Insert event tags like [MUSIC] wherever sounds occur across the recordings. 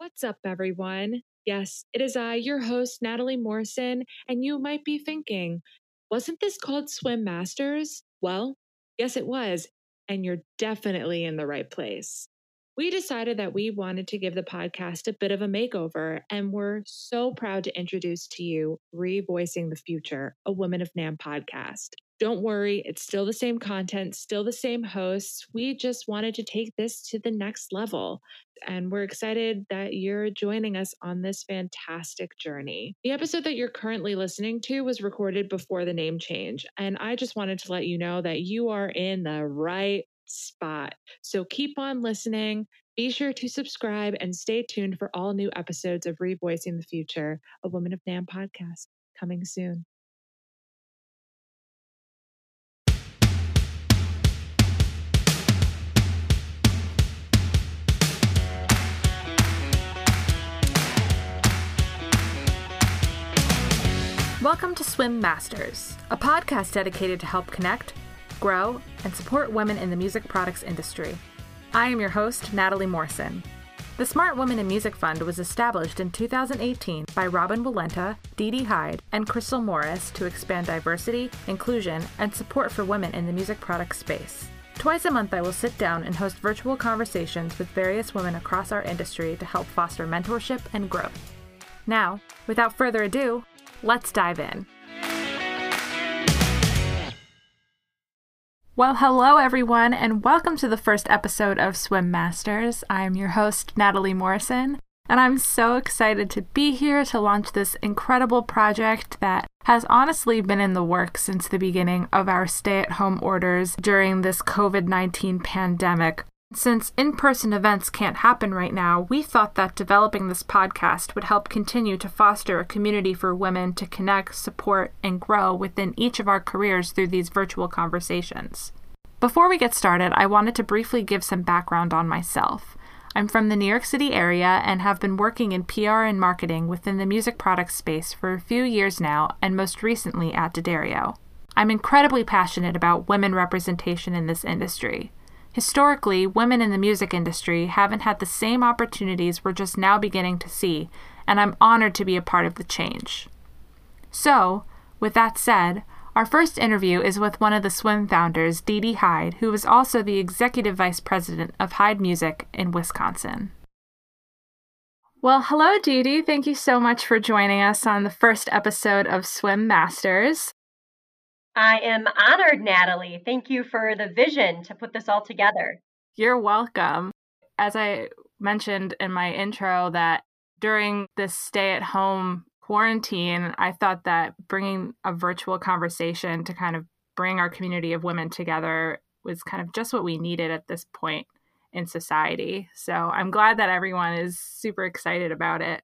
What's up, everyone? Yes, it is I, your host, Natalie Morrison, and you might be thinking, wasn't this called Swim Masters? Well, yes, it was, and you're definitely in the right place. We decided that we wanted to give the podcast a bit of a makeover, and we're so proud to introduce to you Revoicing the Future, a Women of NAMM podcast. Don't worry, it's still the same content, still the same hosts. We just wanted to take this to the next level. And we're excited that you're joining us on this fantastic journey. The episode that you're currently listening to was recorded before the name change. And I just wanted to let you know that you are in the right spot. So keep on listening. Be sure to subscribe and stay tuned for all new episodes of Revoicing the Future, a Woman of NAMM podcast coming soon. Welcome to Swim Masters, a podcast dedicated to help connect, grow, and support women in the music products industry. I am your host, Natalie Morrison. The Smart Women in Music Fund was established in 2018 by Robin Walenta, Dee Dee Hyde, and Crystal Morris to expand diversity, inclusion, and support for women in the music products space. Twice a month, I will sit down and host virtual conversations with various women across our industry to help foster mentorship and growth. Now, without further ado, let's dive in. Well, hello everyone, and welcome to the first episode of Swim Masters. I am your host, Natalie Morrison, and I'm so excited to be here to launch this incredible project that has honestly been in the works since the beginning of our stay at home orders during this COVID 19 pandemic. Since in person events can't happen right now, we thought that developing this podcast would help continue to foster a community for women to connect, support, and grow within each of our careers through these virtual conversations. Before we get started, I wanted to briefly give some background on myself. I'm from the New York City area and have been working in PR and marketing within the music products space for a few years now, and most recently at D'Addario. I'm incredibly passionate about women representation in this industry. Historically, women in the music industry haven't had the same opportunities we're just now beginning to see, and I'm honored to be a part of the change. So, with that said, our first interview is with one of the swim founders, Dee Dee Hyde, who is also the executive vice president of Hyde Music in Wisconsin. Well, hello, Dee Dee. Thank you so much for joining us on the first episode of Swim Masters. I am honored, Natalie. Thank you for the vision to put this all together. You're welcome. As I mentioned in my intro, that during this stay at home quarantine, I thought that bringing a virtual conversation to kind of bring our community of women together was kind of just what we needed at this point in society. So I'm glad that everyone is super excited about it.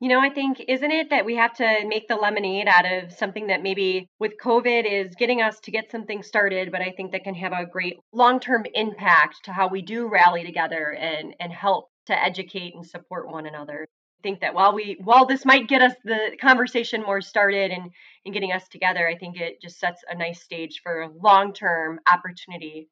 You know, I think, isn't it that we have to make the lemonade out of something that maybe with COVID is getting us to get something started, but I think that can have a great long term impact to how we do rally together and, and help to educate and support one another. I think that while we while this might get us the conversation more started and, and getting us together, I think it just sets a nice stage for long term opportunity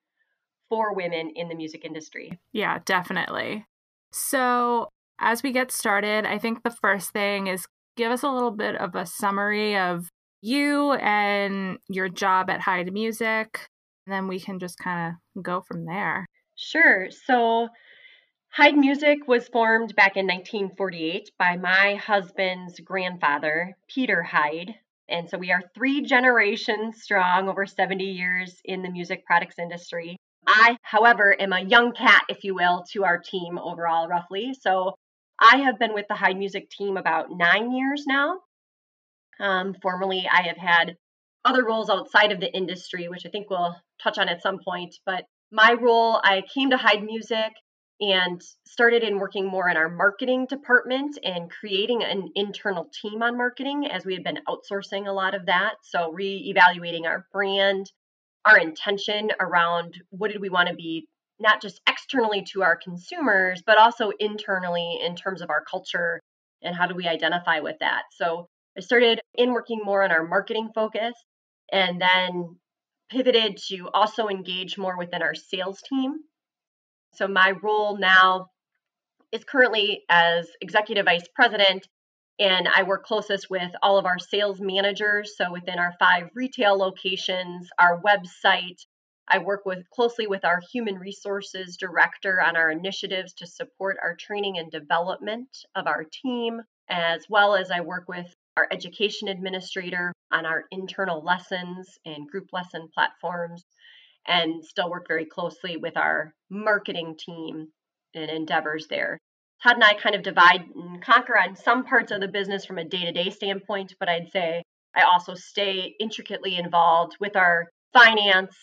for women in the music industry. Yeah, definitely. So as we get started, I think the first thing is give us a little bit of a summary of you and your job at Hyde Music. And then we can just kind of go from there. Sure. So, Hyde Music was formed back in 1948 by my husband's grandfather, Peter Hyde. And so we are three generations strong, over 70 years in the music products industry. I, however, am a young cat, if you will, to our team overall, roughly. So I have been with the Hyde Music team about nine years now. Um, formerly, I have had other roles outside of the industry, which I think we'll touch on at some point. But my role, I came to Hyde Music and started in working more in our marketing department and creating an internal team on marketing as we had been outsourcing a lot of that. So, re evaluating our brand, our intention around what did we want to be not just externally to our consumers, but also internally in terms of our culture and how do we identify with that. So I started in working more on our marketing focus and then pivoted to also engage more within our sales team. So my role now is currently as executive vice president and I work closest with all of our sales managers. So within our five retail locations, our website, I work with closely with our human resources director on our initiatives to support our training and development of our team, as well as I work with our education administrator on our internal lessons and group lesson platforms, and still work very closely with our marketing team and endeavors there. Todd and I kind of divide and conquer on some parts of the business from a day to day standpoint, but I'd say I also stay intricately involved with our finance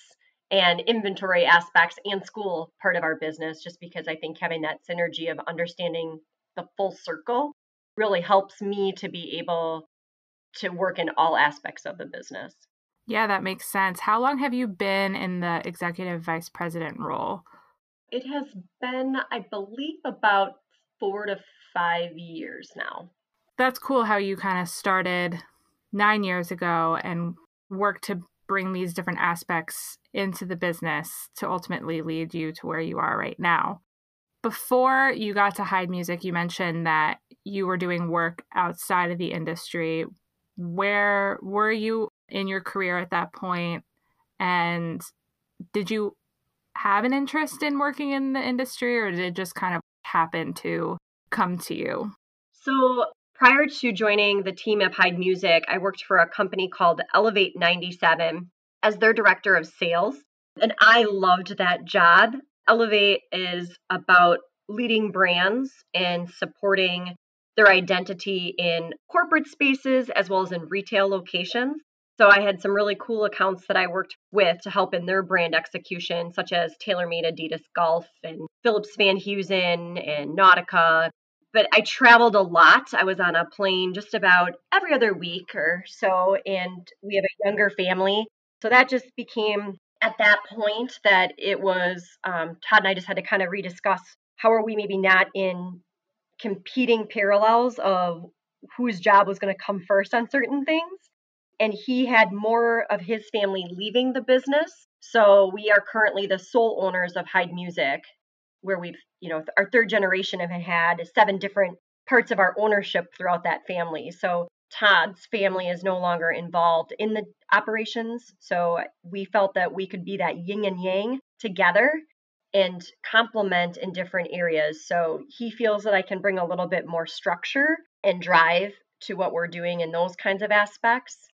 and inventory aspects and school part of our business, just because I think having that synergy of understanding the full circle really helps me to be able to work in all aspects of the business. Yeah, that makes sense. How long have you been in the executive vice president role? It has been, I believe, about four to five years now. That's cool how you kind of started nine years ago and worked to bring these different aspects into the business to ultimately lead you to where you are right now. Before you got to Hyde Music, you mentioned that you were doing work outside of the industry. Where were you in your career at that point? And did you have an interest in working in the industry or did it just kind of happen to come to you? So, prior to joining the team at Hyde Music, I worked for a company called Elevate 97 as their director of sales. And I loved that job. Elevate is about leading brands and supporting their identity in corporate spaces as well as in retail locations. So I had some really cool accounts that I worked with to help in their brand execution, such as TaylorMade Adidas Golf and Phillips Van Heusen and Nautica. But I traveled a lot. I was on a plane just about every other week or so, and we have a younger family. So that just became at that point that it was um, Todd and I just had to kind of rediscuss how are we maybe not in competing parallels of whose job was going to come first on certain things and he had more of his family leaving the business. So we are currently the sole owners of Hyde Music, where we've, you know, our third generation have had seven different parts of our ownership throughout that family. So Todd's family is no longer involved in the operations. So we felt that we could be that yin and yang together and complement in different areas. So he feels that I can bring a little bit more structure and drive to what we're doing in those kinds of aspects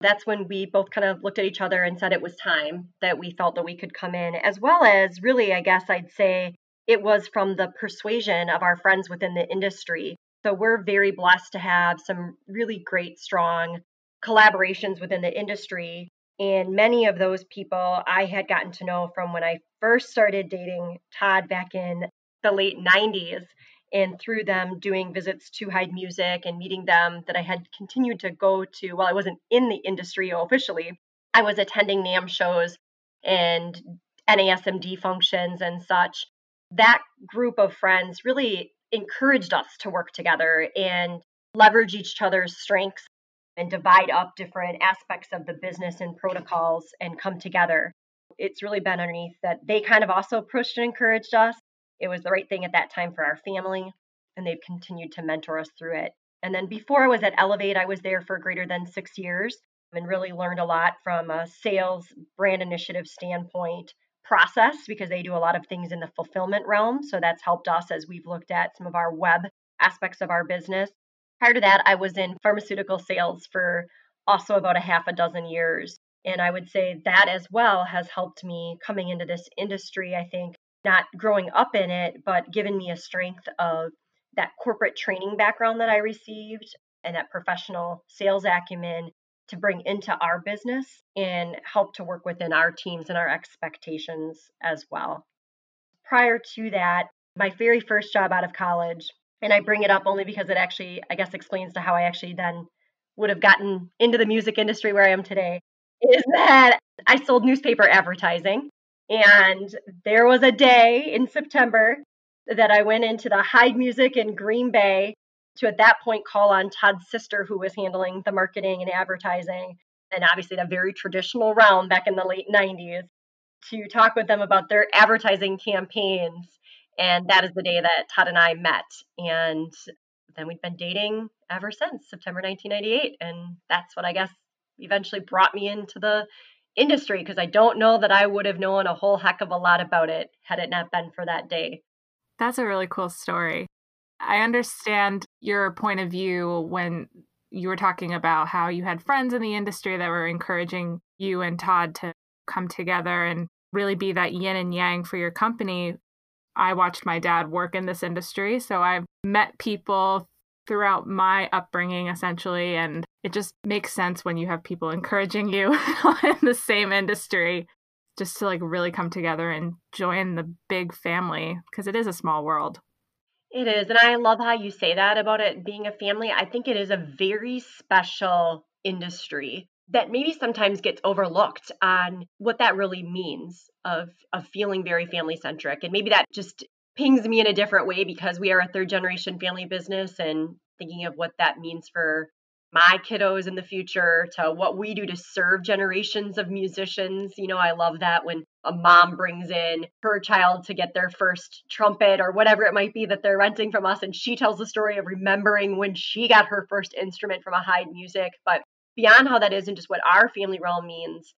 that's when we both kind of looked at each other and said it was time that we felt that we could come in, as well as really, I guess I'd say it was from the persuasion of our friends within the industry. So we're very blessed to have some really great, strong collaborations within the industry. And many of those people I had gotten to know from when I first started dating Todd back in the late 90s and through them doing visits to Hyde Music and meeting them that I had continued to go to while I wasn't in the industry officially. I was attending NAMM shows and NASMD functions and such. That group of friends really encouraged us to work together and leverage each other's strengths and divide up different aspects of the business and protocols and come together. It's really been underneath that they kind of also pushed and encouraged us it was the right thing at that time for our family, and they've continued to mentor us through it. And then before I was at Elevate, I was there for greater than six years and really learned a lot from a sales brand initiative standpoint process because they do a lot of things in the fulfillment realm. So that's helped us as we've looked at some of our web aspects of our business. Prior to that, I was in pharmaceutical sales for also about a half a dozen years. And I would say that as well has helped me coming into this industry, I think, not growing up in it, but given me a strength of that corporate training background that I received and that professional sales acumen to bring into our business and help to work within our teams and our expectations as well. Prior to that, my very first job out of college, and I bring it up only because it actually, I guess, explains to how I actually then would have gotten into the music industry where I am today, is [LAUGHS] that I sold newspaper advertising. And there was a day in September that I went into the Hyde Music in Green Bay to at that point call on Todd's sister, who was handling the marketing and advertising, and obviously a very traditional realm back in the late 90s, to talk with them about their advertising campaigns And that is the day that Todd and I met. And then we've been dating ever since September 1998. And that's what I guess eventually brought me into the industry because I don't know that I would have known a whole heck of a lot about it had it not been for that day. That's a really cool story. I understand your point of view when you were talking about how you had friends in the industry that were encouraging you and Todd to come together and really be that yin and yang for your company. I watched my dad work in this industry, so I've met people throughout my upbringing essentially and it just makes sense when you have people encouraging you [LAUGHS] in the same industry just to like really come together and join the big family because it is a small world. It is. And I love how you say that about it being a family. I think it is a very special industry that maybe sometimes gets overlooked on what that really means of of feeling very family centric and maybe that just pings me in a different way because we are a third generation family business and thinking of what that means for my kiddos in the future to what we do to serve generations of musicians. You know, I love that when a mom brings in her child to get their first trumpet or whatever it might be that they're renting from us and she tells the story of remembering when she got her first instrument from a Hyde music. But beyond how that is and just what our family realm means,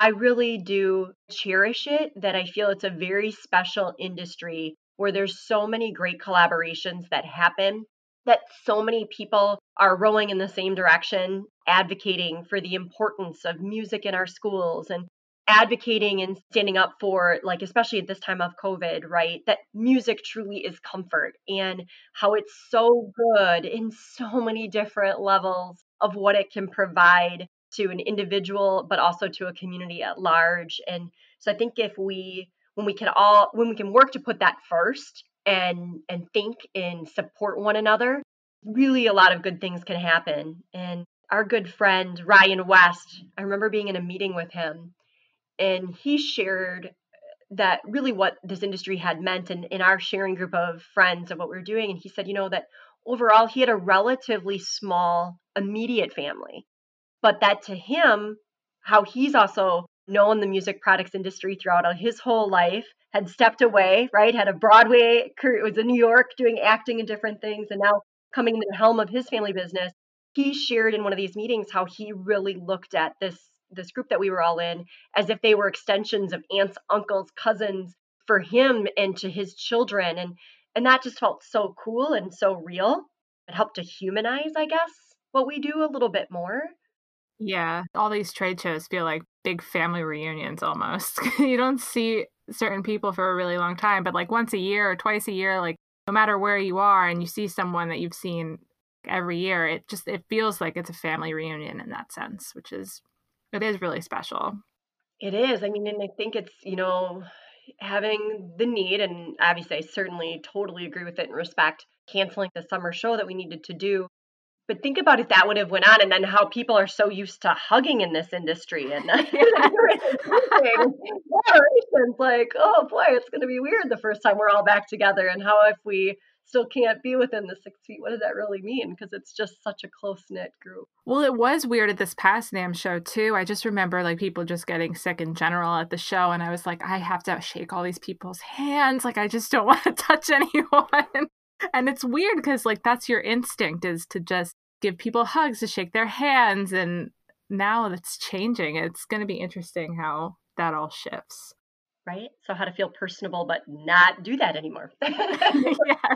I really do cherish it that I feel it's a very special industry where there's so many great collaborations that happen that so many people are rowing in the same direction, advocating for the importance of music in our schools and advocating and standing up for, like, especially at this time of COVID, right? That music truly is comfort and how it's so good in so many different levels of what it can provide to an individual, but also to a community at large. And so I think if we, when we can all, when we can work to put that first and and think and support one another, really a lot of good things can happen. And our good friend Ryan West, I remember being in a meeting with him and he shared that really what this industry had meant and in our sharing group of friends of what we were doing and he said you know that overall he had a relatively small immediate family but that to him how he's also known the music products industry throughout his whole life had stepped away, right? Had a Broadway career, was in New York doing acting and different things, and now coming into the helm of his family business. He shared in one of these meetings how he really looked at this this group that we were all in as if they were extensions of aunts, uncles, cousins for him and to his children, and and that just felt so cool and so real. It helped to humanize, I guess, what we do a little bit more. Yeah, all these trade shows feel like big family reunions almost. [LAUGHS] you don't see certain people for a really long time, but like once a year or twice a year, like no matter where you are and you see someone that you've seen every year, it just it feels like it's a family reunion in that sense, which is it is really special. It is. I mean, and I think it's, you know, having the need and obviously I certainly totally agree with it and respect canceling the summer show that we needed to do but think about if that would have went on and then how people are so used to hugging in this industry and [LAUGHS] [LAUGHS] generations like oh boy it's going to be weird the first time we're all back together and how if we still can't be within the six feet. What does that really mean? Because it's just such a close-knit group. Well it was weird at this past NAMM show too. I just remember like people just getting sick in general at the show and i was like i have to shake all these people's hands. Like i just don't [LAUGHS] want to touch anyone. And it's weird because like that's your instinct is to just give people hugs to shake their hands and now that's changing. It's going to be interesting how that all shifts right? So how to feel personable but not do that anymore. [LAUGHS] Yeah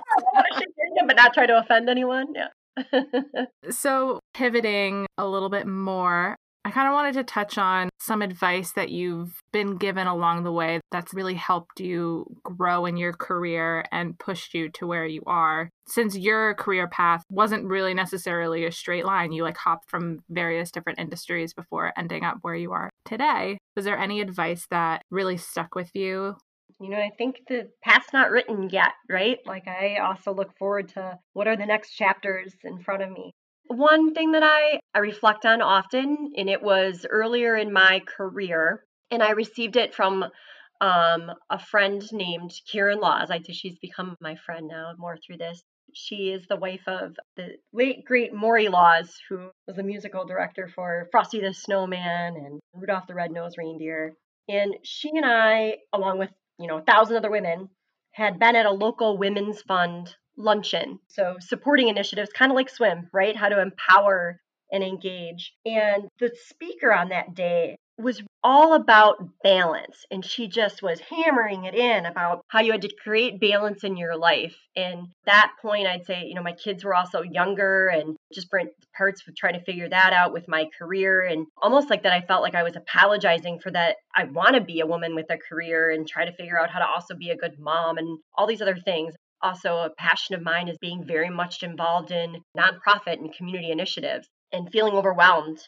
but not try to offend anyone yeah. [LAUGHS] So pivoting a little bit more I kind of wanted to touch on some advice that you've been given along the way that's really helped you grow in your career and pushed you to where you are. Since your career path wasn't really necessarily a straight line, you like hopped from various different industries before ending up where you are today. Was there any advice that really stuck with you? You know, I think the past not written yet, right? Like, I also look forward to what are the next chapters in front of me one thing that I, I reflect on often, and it was earlier in my career, and I received it from um, a friend named Kieran Laws. I she's become my friend now more through this. She is the wife of the late great Maury Laws, who was the musical director for Frosty the Snowman and Rudolph the Red-Nosed Reindeer. And she and I, along with you know a thousand other women, had been at a local women's fund luncheon. So, supporting initiatives, kind of like swim, right? How to empower and engage. And the speaker on that day was all about balance. And she just was hammering it in about how you had to create balance in your life. And that point, I'd say, you know, my kids were also younger and just parts of trying to figure that out with my career. And almost like that, I felt like I was apologizing for that. I want to be a woman with a career and try to figure out how to also be a good mom and all these other things. Also, a passion of mine is being very much involved in nonprofit and community initiatives and feeling overwhelmed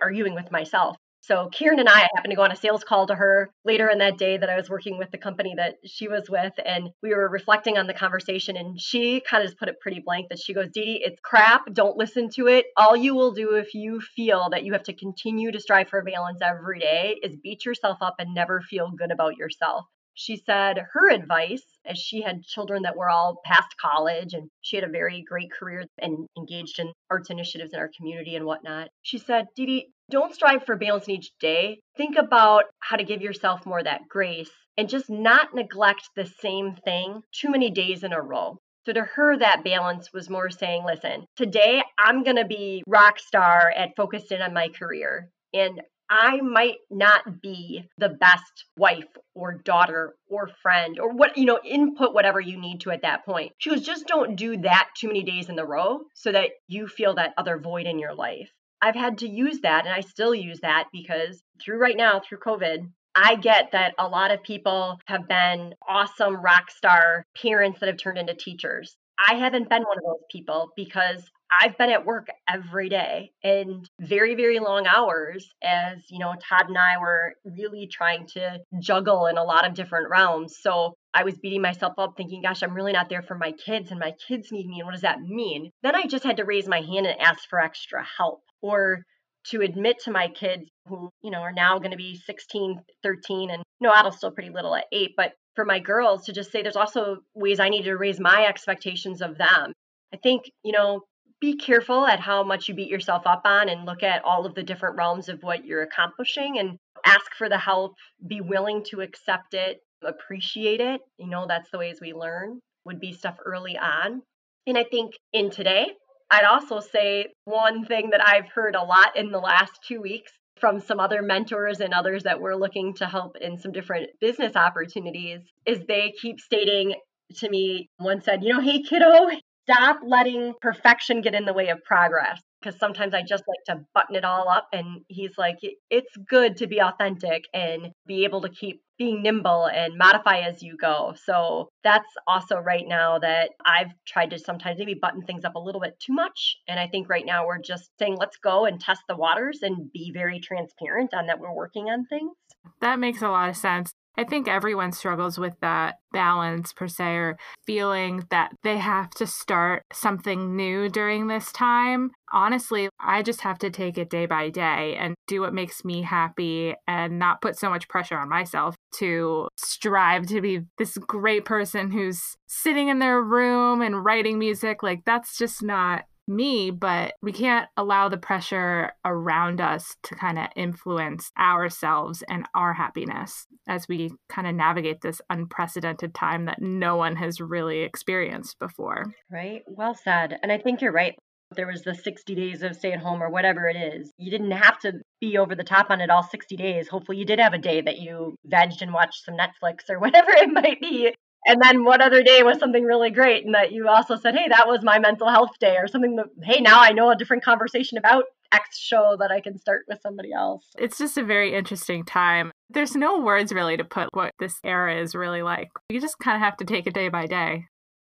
arguing with myself so Kieran and I happened to go on a sales call to her later in that day that I was working with the company that she was with, and we were reflecting on the conversation. And she kind of just put it pretty blank that she goes, Dee it's crap. Don't listen to it. All you will do if you feel that you have to continue to strive for balance every day is beat yourself up and never feel good about yourself she said her advice, as she had children that were all past college and she had a very great career and engaged in arts initiatives in our community and whatnot. She said, Dee, don't strive for balance in each day. Think about how to give yourself more that grace and just not neglect the same thing too many days in a row. So to her, that balance was more saying, listen, today I'm going to be rock star at focused in on my career. And I might not be the best wife or daughter or friend or what, you know, input whatever you need to at that point. She goes, just don't do that too many days in the row so that you feel that other void in your life. I've had to use that and I still use that because through right now, through COVID, I get that a lot of people have been awesome rock star parents that have turned into teachers. I haven't been one of those people because I've been at work every day and very, very long hours as, you know, Todd and I were really trying to juggle in a lot of different realms. So I was beating myself up thinking, gosh, I'm really not there for my kids and my kids need me. And what does that mean? Then I just had to raise my hand and ask for extra help or to admit to my kids who, you know, are now going to be 16, 13, and, no, Adel's still pretty little at eight, but for my girls to just say there's also ways I need to raise my expectations of them. I think, you know, be careful at how much you beat yourself up on and look at all of the different realms of what you're accomplishing and ask for the help, be willing to accept it, appreciate it. You know, that's the ways we learn, would be stuff early on. And I think in today, I'd also say one thing that I've heard a lot in the last two weeks from some other mentors and others that we're looking to help in some different business opportunities is they keep stating to me, one said, you know, hey, kiddo, stop letting perfection get in the way of progress because sometimes I just like to button it all up. And he's like, it's good to be authentic and be able to keep being nimble and modify as you go. So that's also right now that I've tried to sometimes maybe button things up a little bit too much. And I think right now we're just saying, let's go and test the waters and be very transparent on that we're working on things. That makes a lot of sense. I think everyone struggles with that balance per se, or feeling that they have to start something new during this time. Honestly, I just have to take it day by day and do what makes me happy and not put so much pressure on myself to strive to be this great person who's sitting in their room and writing music. Like, that's just not me, but we can't allow the pressure around us to kind of influence ourselves and our happiness as we kind of navigate this unprecedented time that no one has really experienced before. Right. Well said. And I think you're right. There was the 60 days of stay at home or whatever it is. You didn't have to be over the top on it all 60 days. Hopefully, you did have a day that you vegged and watched some Netflix or [LAUGHS] whatever it might be and then one other day was something really great and that you also said hey that was my mental health day or something that hey now i know a different conversation about x show that i can start with somebody else. It's just a very interesting time. There's no words really to put what this era is really like. You just kind of have to take it day by day.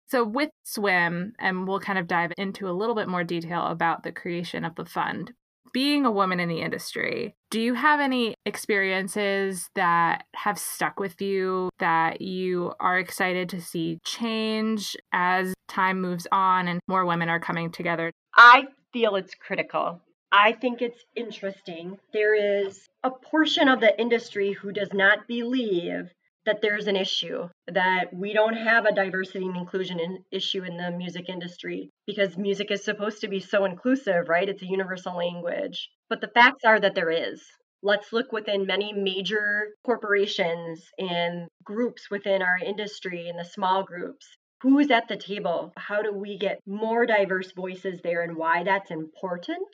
So with swim and we'll kind of dive into a little bit more detail about the creation of the fund being a woman in the industry, do you have any experiences that have stuck with you that you are excited to see change as time moves on and more women are coming together? I feel it's critical. I think it's interesting. There is a portion of the industry who does not believe that there's an issue, that we don't have a diversity and inclusion in, issue in the music industry because music is supposed to be so inclusive, right? It's a universal language. But the facts are that there is. let's look within many major corporations and groups within our industry and the small groups. Who's at the table? How do we get more diverse voices there and why that's important?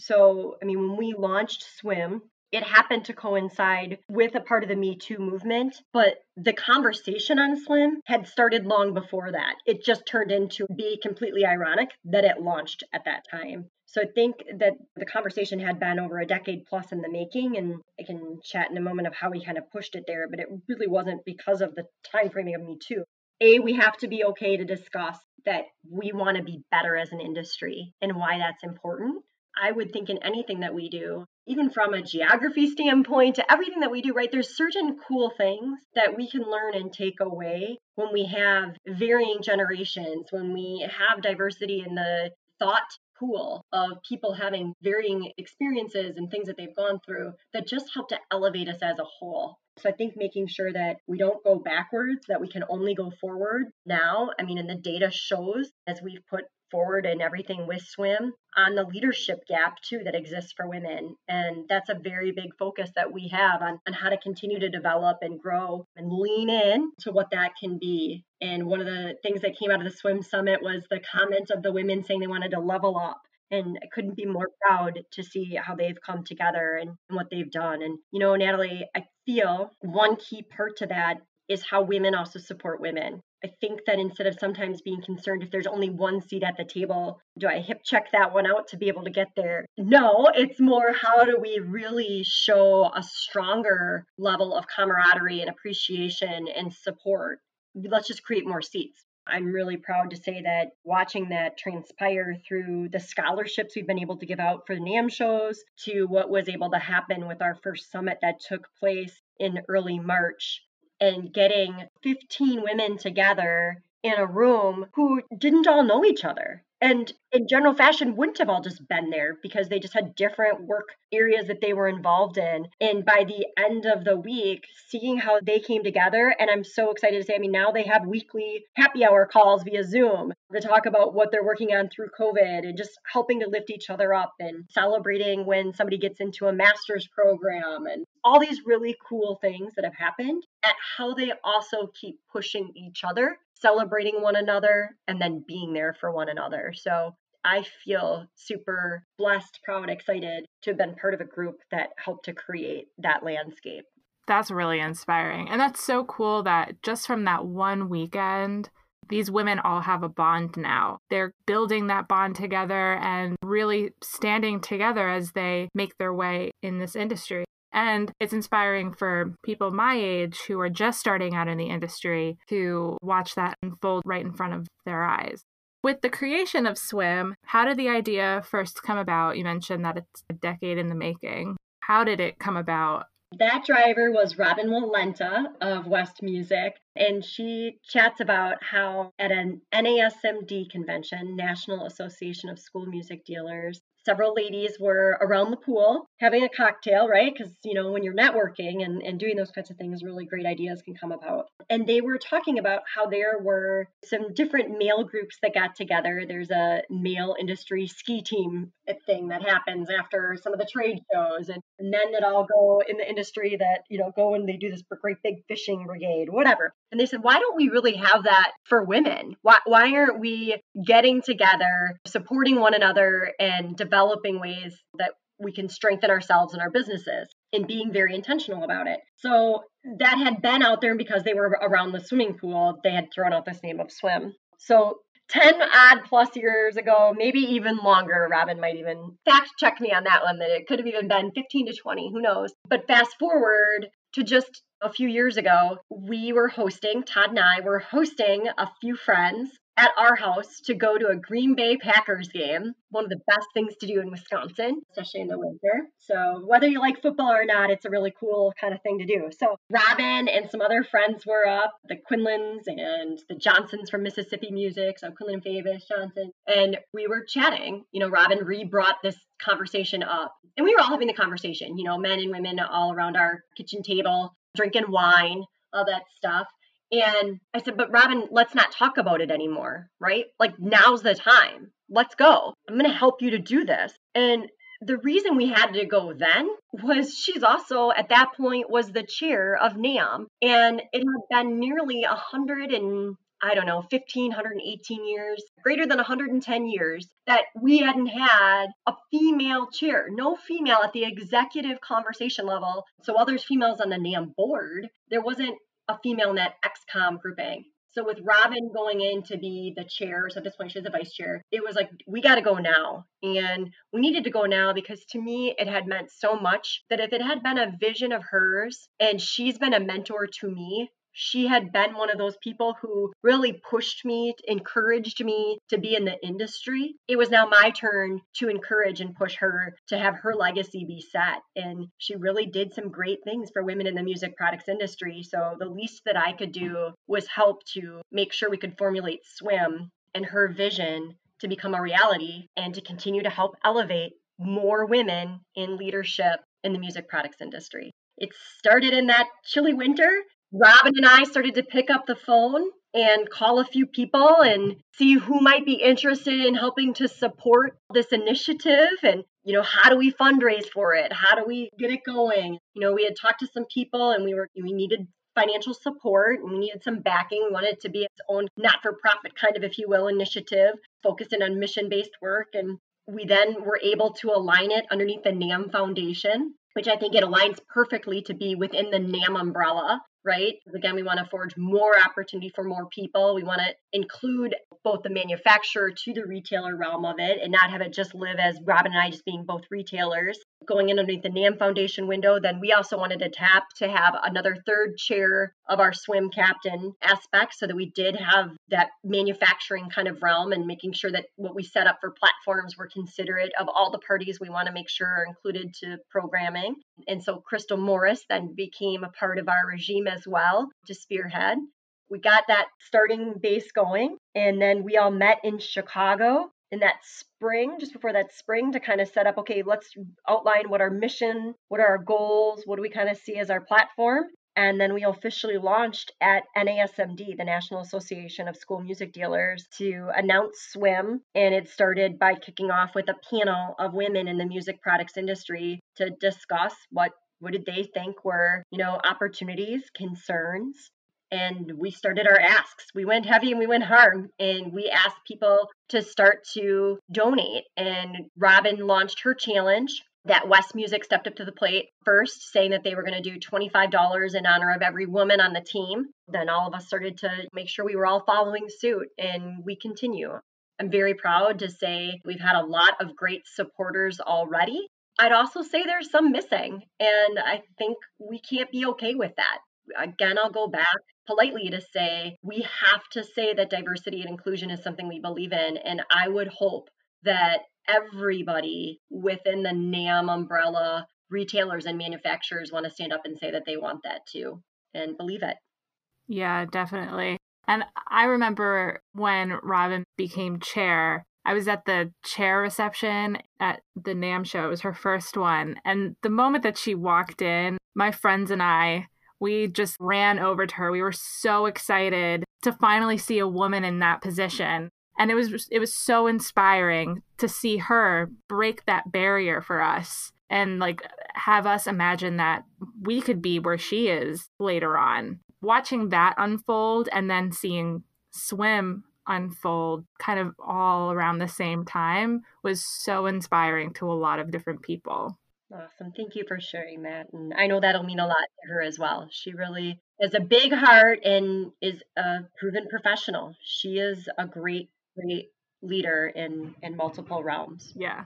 So, I mean, when we launched Swim, it happened to coincide with a part of the Me Too movement, but the conversation on Swim had started long before that. It just turned into be completely ironic that it launched at that time. So I think that the conversation had been over a decade plus in the making, and I can chat in a moment of how we kind of pushed it there, but it really wasn't because of the time framing of Me Too. A, we have to be okay to discuss that we want to be better as an industry and why that's important. I would think in anything that we do, even from a geography standpoint to everything that we do, right? There's certain cool things that we can learn and take away when we have varying generations, when we have diversity in the thought pool of people having varying experiences and things that they've gone through that just help to elevate us as a whole. So I think making sure that we don't go backwards, that we can only go forward now. I mean, and the data shows as we've put forward and everything with swim on the leadership gap too that exists for women. And that's a very big focus that we have on, on how to continue to develop and grow and lean in to what that can be. And one of the things that came out of the swim summit was the comment of the women saying they wanted to level up. And I couldn't be more proud to see how they've come together and, and what they've done. And, you know, Natalie, I feel one key part to that is how women also support women. I think that instead of sometimes being concerned if there's only one seat at the table, do I hip check that one out to be able to get there? No, it's more how do we really show a stronger level of camaraderie and appreciation and support? Let's just create more seats. I'm really proud to say that watching that transpire through the scholarships we've been able to give out for the NAMM shows to what was able to happen with our first summit that took place in early March and getting 15 women together in a room who didn't all know each other and in general fashion wouldn't have all just been there because they just had different work areas that they were involved in. And by the end of the week seeing how they came together and i'm so excited to say i mean now they have weekly happy hour calls via zoom to talk about what they're working on through covid and just helping to lift each other up and celebrating when somebody gets into a master's program and all these really cool things that have happened at how they also keep pushing each other celebrating one another and then being there for one another. So I feel super blessed, proud, excited to have been part of a group that helped to create that landscape. That's really inspiring. And that's so cool that just from that one weekend, these women all have a bond now. They're building that bond together and really standing together as they make their way in this industry. And it's inspiring for people my age who are just starting out in the industry to watch that unfold right in front of their eyes. With the creation of Swim, how did the idea first come about? You mentioned that it's a decade in the making. How did it come about? That driver was Robin Walenta of West Music, and she chats about how at an NASMD convention, National Association of School Music Dealers, several ladies were around the pool having a cocktail, right? Because, you know, when you're networking and, and doing those kinds of things, really great ideas can come about. And they were talking about how there were some different male groups that got together. There's a male industry ski team thing that happens after some of the trade shows, and men that all go in the industry that, you know, go and they do this great big fishing brigade, whatever. And they said, why don't we really have that for women? Why, why aren't we getting together, supporting one another, and developing ways that we can strengthen ourselves and our businesses and being very intentional about it. So that had been out there because they were around the swimming pool, they had thrown out this name of swim. So 10 odd plus years ago, maybe even longer, Robin might even fact check me on that one, that it could have even been 15 to 20, who knows. But fast forward to just a few years ago, we were hosting, Todd and I were hosting a few friends at our house to go to a Green Bay Packers game. One of the best things to do in Wisconsin, especially in the winter. So, whether you like football or not, it's a really cool kind of thing to do. So, Robin and some other friends were up, the Quinlans and the Johnsons from Mississippi Music. So, Quinlan Fabish, Johnson. And we were chatting. You know, Robin re brought this conversation up. And we were all having the conversation, you know, men and women all around our kitchen table, drinking wine, all that stuff. And I said, but Robin, let's not talk about it anymore, right? Like now's the time. Let's go. I'm going to help you to do this. And the reason we had to go then was she's also at that point was the chair of NAMM and it had been nearly a hundred and I don't know, 15, 118 years, greater than 110 years, that we hadn't had a female chair, no female at the executive conversation level. So while there's females on the NAMM board, there wasn't a female in that XCOM grouping. So with Robin going in to be the chair, so at this point she's the vice chair, it was like we got to go now, and we needed to go now because to me it had meant so much that if it had been a vision of hers and she's been a mentor to me she had been one of those people who really pushed me, encouraged me to be in the industry. It was now my turn to encourage and push her to have her legacy be set. And she really did some great things for women in the music products industry. So the least that I could do was help to make sure we could formulate SWIM and her vision to become a reality and to continue to help elevate more women in leadership in the music products industry. It started in that chilly winter Robin and I started to pick up the phone and call a few people and see who might be interested in helping to support this initiative and you know how do we fundraise for it? How do we get it going? You know we had talked to some people and we were we needed financial support and we needed some backing we wanted it to be its own not-for-profit kind of if you will initiative focusing on mission-based work. And we then were able to align it underneath the NAMM Foundation, which I think it aligns perfectly to be within the NAMM umbrella right? Again, we want to forge more opportunity for more people. We want to include both the manufacturer to the retailer realm of it and not have it just live as Robin and I just being both retailers going in underneath the NAMM Foundation window. Then we also wanted to tap to have another third chair of our swim captain aspect so that we did have that manufacturing kind of realm and making sure that what we set up for platforms were considerate of all the parties we want to make sure are included to programming. And so Crystal Morris then became a part of our regime as well to spearhead. We got that starting base going, and then we all met in Chicago in that spring, just before that spring, to kind of set up okay, let's outline what our mission, what are our goals, what do we kind of see as our platform. And then we officially launched at NASMD, the National Association of School Music Dealers, to announce SWIM. And it started by kicking off with a panel of women in the music products industry to discuss what what did they think were you know opportunities concerns and we started our asks. We went heavy and we went hard, and we asked people to start to donate. And Robin launched her challenge. That West Music stepped up to the plate first, saying that they were going to do $25 in honor of every woman on the team. Then all of us started to make sure we were all following suit, and we continue. I'm very proud to say we've had a lot of great supporters already. I'd also say there's some missing, and I think we can't be okay with that again, I'll go back politely to say we have to say that diversity and inclusion is something we believe in. And I would hope that everybody within the NAMM umbrella, retailers and manufacturers want to stand up and say that they want that too and believe it. Yeah, definitely. And I remember when Robin became chair, I was at the chair reception at the NAMM show. It was her first one. And the moment that she walked in, my friends and I we just ran over to her. We were so excited to finally see a woman in that position. And it was it was so inspiring to see her break that barrier for us and like have us imagine that we could be where she is later on. Watching that unfold and then seeing swim unfold kind of all around the same time was so inspiring to a lot of different people. Awesome. Thank you for sharing that. And I know that'll mean a lot to her as well. She really has a big heart and is a proven professional. She is a great, great leader in in multiple realms. Yeah.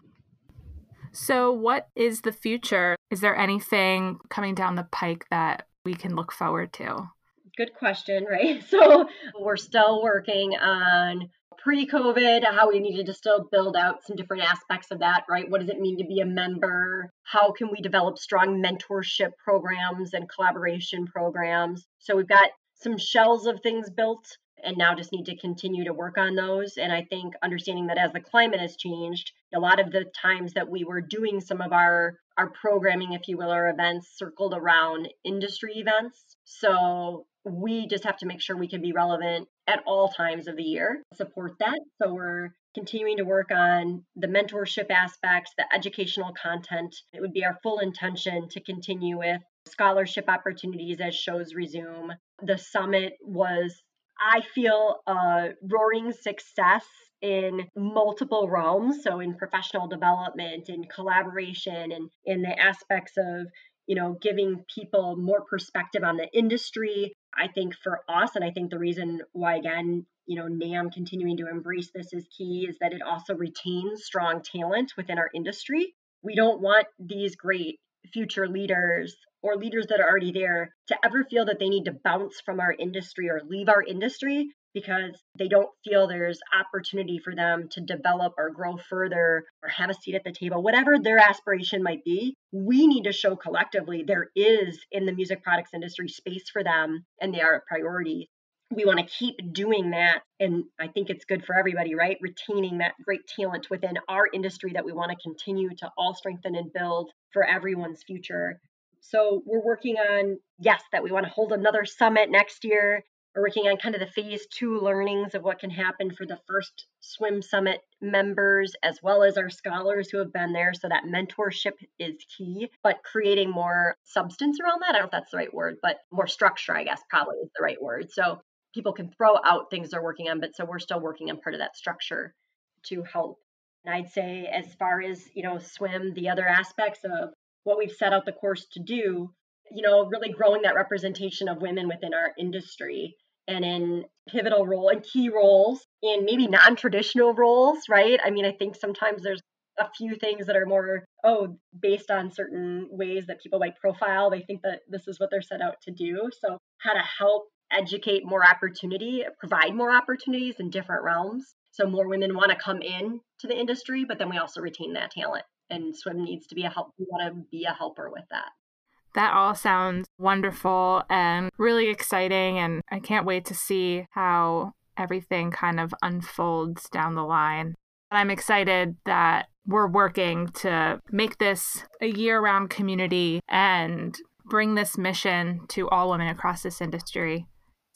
So what is the future? Is there anything coming down the pike that we can look forward to? Good question, right? [LAUGHS] So we're still working on pre COVID, how we needed to still build out some different aspects of that, right? What does it mean to be a member? How can we develop strong mentorship programs and collaboration programs? So we've got some shells of things built and now just need to continue to work on those. And I think understanding that as the climate has changed, a lot of the times that we were doing some of our our programming, if you will, our events circled around industry events. So we just have to make sure we can be relevant at all times of the year, support that. So we're continuing to work on the mentorship aspects, the educational content. It would be our full intention to continue with scholarship opportunities as shows resume. The summit was, I feel, a roaring success in multiple realms. So, in professional development, in collaboration, and in the aspects of you know, giving people more perspective on the industry. I think for us, and I think the reason why, again, you know, NAMM continuing to embrace this is key is that it also retains strong talent within our industry. We don't want these great future leaders or leaders that are already there to ever feel that they need to bounce from our industry or leave our industry because they don't feel there's opportunity for them to develop or grow further or have a seat at the table, whatever their aspiration might be. We need to show collectively there is in the music products industry space for them and they are a priority. We want to keep doing that. And I think it's good for everybody, right? Retaining that great talent within our industry that we want to continue to all strengthen and build for everyone's future. So we're working on, yes, that we want to hold another summit next year. We're working on kind of the phase two learnings of what can happen for the first Swim Summit members, as well as our scholars who have been there. So that mentorship is key, but creating more substance around that. I don't know if that's the right word, but more structure, I guess, probably is the right word. So people can throw out things they're working on, but so we're still working on part of that structure to help. And I'd say, as far as, you know, swim, the other aspects of what we've set out the course to do, you know, really growing that representation of women within our industry and in pivotal role and key roles in maybe non-traditional roles, right? I mean, I think sometimes there's a few things that are more oh based on certain ways that people might profile they think that this is what they're set out to do so how to help educate more opportunity provide more opportunities in different realms so more women want to come in to the industry but then we also retain that talent and swim needs to be a help we want to be a helper with that that all sounds wonderful and really exciting. And I can't wait to see how everything kind of unfolds down the line. I'm excited that we're working to make this a year round community and bring this mission to all women across this industry.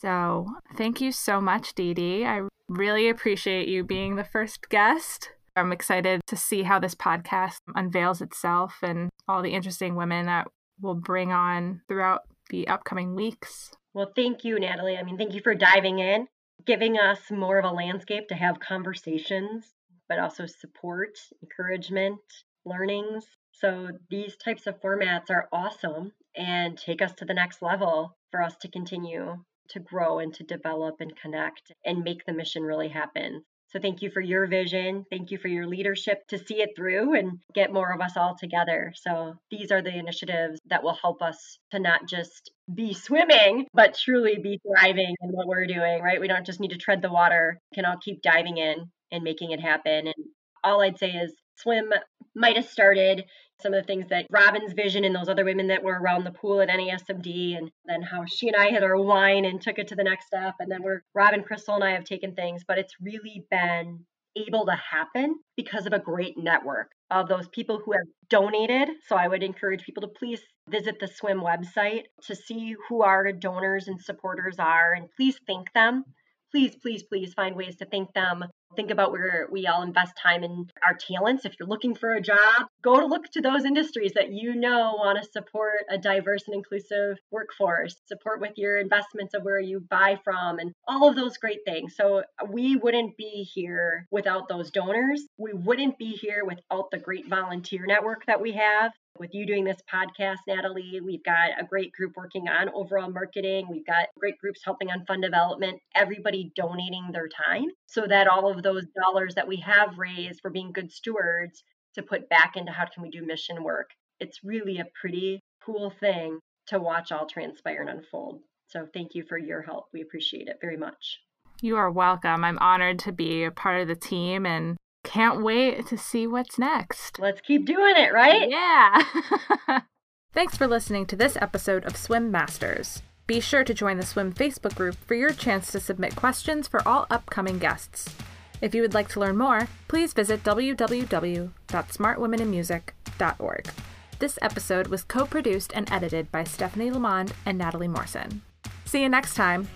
So, thank you so much, Dee Dee. I really appreciate you being the first guest. I'm excited to see how this podcast unveils itself and all the interesting women that we'll bring on throughout the upcoming weeks. Well, thank you, Natalie. I mean, thank you for diving in, giving us more of a landscape to have conversations, but also support, encouragement, learnings. So, these types of formats are awesome and take us to the next level for us to continue to grow and to develop and connect and make the mission really happen. So thank you for your vision. Thank you for your leadership to see it through and get more of us all together. So these are the initiatives that will help us to not just be swimming, but truly be thriving in what we're doing, right? We don't just need to tread the water, we can all keep diving in and making it happen. And all I'd say is swim might have started some of the things that Robin's vision and those other women that were around the pool at NASMD, and then how she and I had our wine and took it to the next step. And then we're Robin, Crystal, and I have taken things, but it's really been able to happen because of a great network of those people who have donated. So I would encourage people to please visit the swim website to see who our donors and supporters are and please thank them please, please, please find ways to thank them. Think about where we all invest time in our talents. If you're looking for a job, go to look to those industries that you know want to support a diverse and inclusive workforce. Support with your investments of where you buy from and all of those great things. So we wouldn't be here without those donors. We wouldn't be here without the great volunteer network that we have with you doing this podcast, Natalie. We've got a great group working on overall marketing. We've got great groups helping on fund development, everybody donating their time so that all of those dollars that we have raised for being good stewards to put back into how can we do mission work. It's really a pretty cool thing to watch all transpire and unfold. So thank you for your help. We appreciate it very much. You are welcome. I'm honored to be a part of the team and can't wait to see what's next. Let's keep doing it, right? Yeah. [LAUGHS] Thanks for listening to this episode of Swim Masters. Be sure to join the Swim Facebook group for your chance to submit questions for all upcoming guests. If you would like to learn more, please visit www.smartwomeninmusic.org. This episode was co produced and edited by Stephanie Lamond and Natalie Morrison. See you next time.